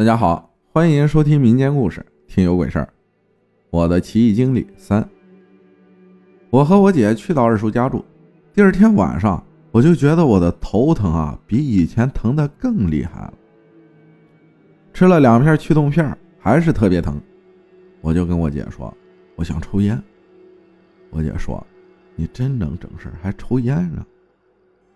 大家好，欢迎收听民间故事，听有鬼事儿。我的奇异经历三。我和我姐去到二叔家住，第二天晚上我就觉得我的头疼啊，比以前疼的更厉害了。吃了两片去痛片，还是特别疼。我就跟我姐说，我想抽烟。我姐说，你真能整事还抽烟呢？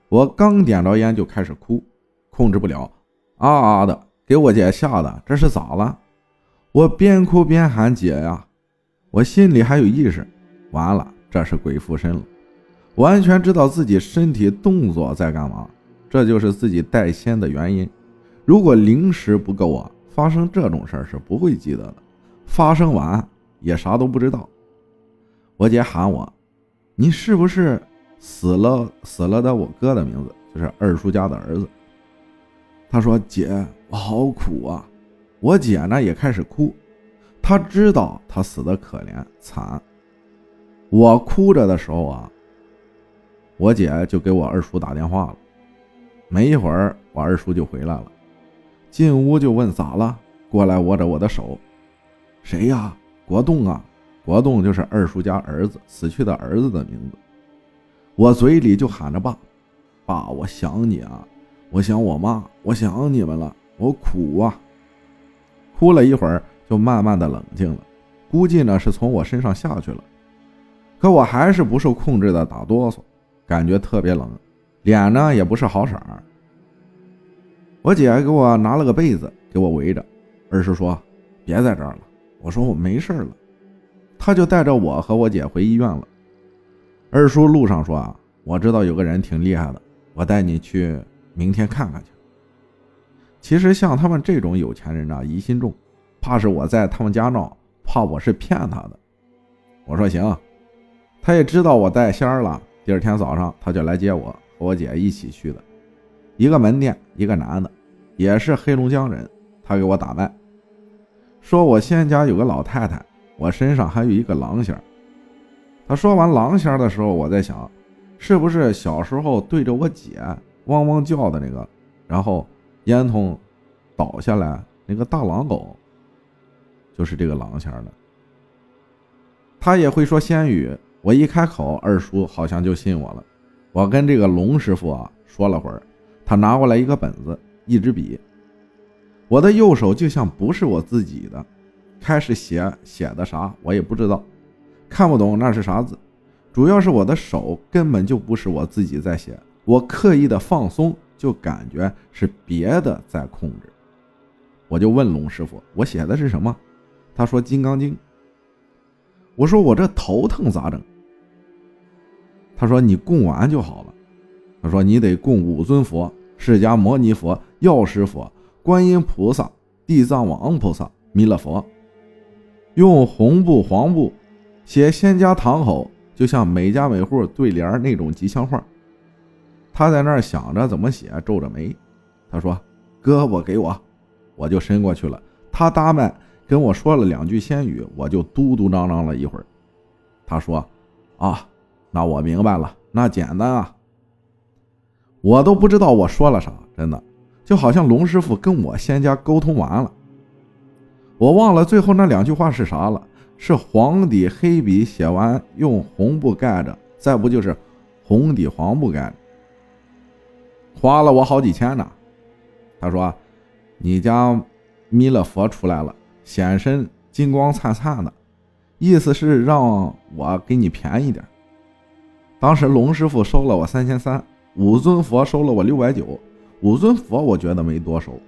我刚点着烟就开始哭，控制不了，啊啊的，给我姐吓得，这是咋了？我边哭边喊姐呀，我心里还有意识，完了。这是鬼附身了，完全知道自己身体动作在干嘛，这就是自己带仙的原因。如果灵识不够啊，发生这种事儿是不会记得的，发生完也啥都不知道。我姐喊我：“你是不是死了？死了的我哥的名字就是二叔家的儿子。”他说：“姐，好苦啊。”我姐呢也开始哭，她知道他死的可怜惨。我哭着的时候啊，我姐就给我二叔打电话了。没一会儿，我二叔就回来了，进屋就问咋了，过来握着我的手。谁呀？国栋啊，国栋就是二叔家儿子死去的儿子的名字。我嘴里就喊着爸，爸，我想你啊，我想我妈，我想你们了，我苦啊。哭了一会儿，就慢慢的冷静了，估计呢是从我身上下去了。可我还是不受控制的打哆嗦，感觉特别冷，脸呢也不是好色儿。我姐给我拿了个被子给我围着，二叔说：“别在这儿了。”我说：“我没事了。”他就带着我和我姐回医院了。二叔路上说：“啊，我知道有个人挺厉害的，我带你去，明天看看去。”其实像他们这种有钱人啊，疑心重，怕是我在他们家闹，怕我是骗他的。我说：“行。”他也知道我带仙儿了。第二天早上，他就来接我和我姐一起去的。一个门店，一个男的，也是黑龙江人。他给我打脉，说我仙家有个老太太，我身上还有一个狼仙儿。他说完狼仙儿的时候，我在想，是不是小时候对着我姐汪汪叫的那个，然后烟囱倒下来那个大狼狗，就是这个狼仙的。他也会说仙语。我一开口，二叔好像就信我了。我跟这个龙师傅啊说了会儿，他拿过来一个本子，一支笔。我的右手就像不是我自己的，开始写写的啥我也不知道，看不懂那是啥字。主要是我的手根本就不是我自己在写，我刻意的放松，就感觉是别的在控制。我就问龙师傅，我写的是什么？他说《金刚经》。我说我这头疼咋整？他说：“你供完就好了。”他说：“你得供五尊佛：释迦牟尼佛、药师佛、观音菩萨、地藏王菩萨、弥勒佛。用红布、黄布写仙家堂口，就像每家每户对联那种吉祥话。”他在那儿想着怎么写，皱着眉。他说：“哥，我给我。”我就伸过去了。他搭麦跟我说了两句仙语，我就嘟嘟囔囔了一会儿。他说：“啊。”那我明白了，那简单啊，我都不知道我说了啥，真的，就好像龙师傅跟我仙家沟通完了，我忘了最后那两句话是啥了，是黄底黑笔写完，用红布盖着，再不就是红底黄布盖着，花了我好几千呢。他说：“你家弥勒佛出来了，显身金光灿灿的，意思是让我给你便宜点。”当时龙师傅收了我三千三，五尊佛收了我六百九。五尊佛我觉得没多收，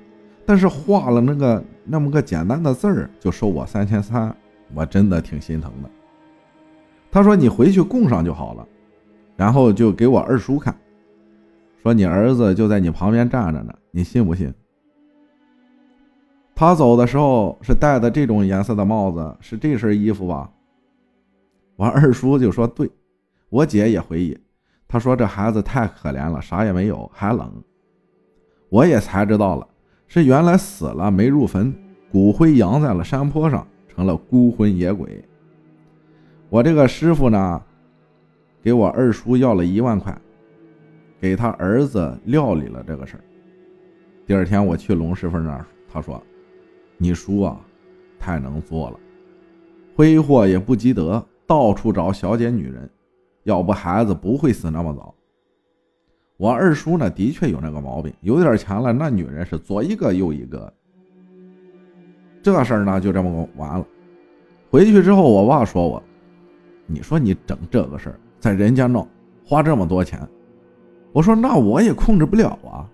但是画了那个那么个简单的字儿就收我三千三，我真的挺心疼的。他说你回去供上就好了，然后就给我二叔看，说你儿子就在你旁边站着呢，你信不信？他走的时候是戴的这种颜色的帽子，是这身衣服吧？我二叔就说对。我姐也回忆，她说这孩子太可怜了，啥也没有，还冷。我也才知道了，是原来死了没入坟，骨灰扬在了山坡上，成了孤魂野鬼。我这个师傅呢，给我二叔要了一万块，给他儿子料理了这个事儿。第二天我去龙师傅那儿，他说你叔啊，太能做了，挥霍也不积德，到处找小姐女人，要不孩子不会死那么早。我二叔呢，的确有那个毛病，有点钱了，那女人是左一个右一个。这事儿呢，就这么完了。回去之后，我爸说我，你说你整这个事儿，在人家闹，花这么多钱，我说那我也控制不了啊。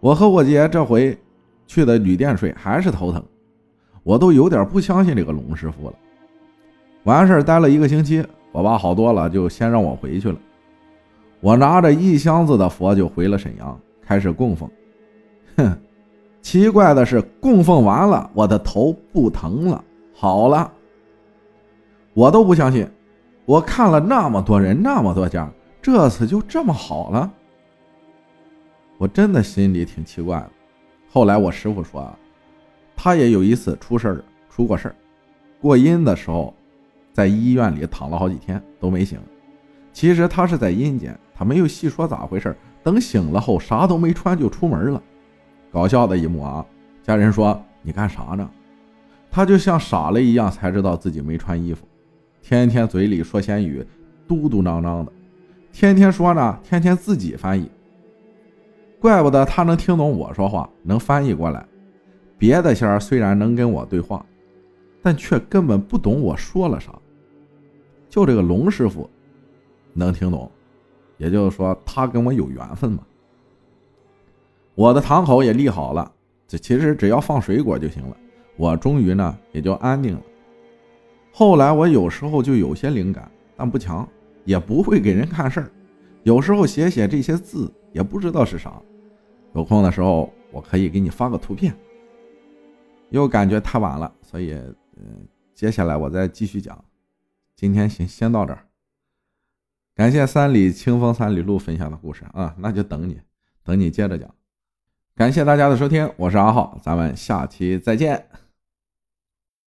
我和我姐这回去的旅店睡，还是头疼，我都有点不相信这个龙师傅了。完事儿待了一个星期，我爸好多了，就先让我回去了。我拿着一箱子的佛就回了沈阳，开始供奉。哼，奇怪的是，供奉完了，我的头不疼了，好了。我都不相信，我看了那么多人，那么多家，这次就这么好了。我真的心里挺奇怪的。后来我师傅说，他也有一次出事儿，出过事儿，过阴的时候，在医院里躺了好几天都没醒。其实他是在阴间。他没有细说咋回事等醒了后啥都没穿就出门了。搞笑的一幕啊！家人说你干啥呢？他就像傻了一样，才知道自己没穿衣服，天天嘴里说闲语，嘟嘟囔囔的，天天说呢，天天自己翻译。怪不得他能听懂我说话，能翻译过来。别的仙儿虽然能跟我对话，但却根本不懂我说了啥。就这个龙师傅能听懂。也就是说，他跟我有缘分嘛。我的堂口也立好了，这其实只要放水果就行了。我终于呢也就安定了。后来我有时候就有些灵感，但不强，也不会给人看事儿。有时候写写这些字，也不知道是啥。有空的时候，我可以给你发个图片。又感觉太晚了，所以嗯，接下来我再继续讲。今天先先到这儿。感谢三里清风三里路分享的故事啊，那就等你，等你接着讲。感谢大家的收听，我是阿浩，咱们下期再见。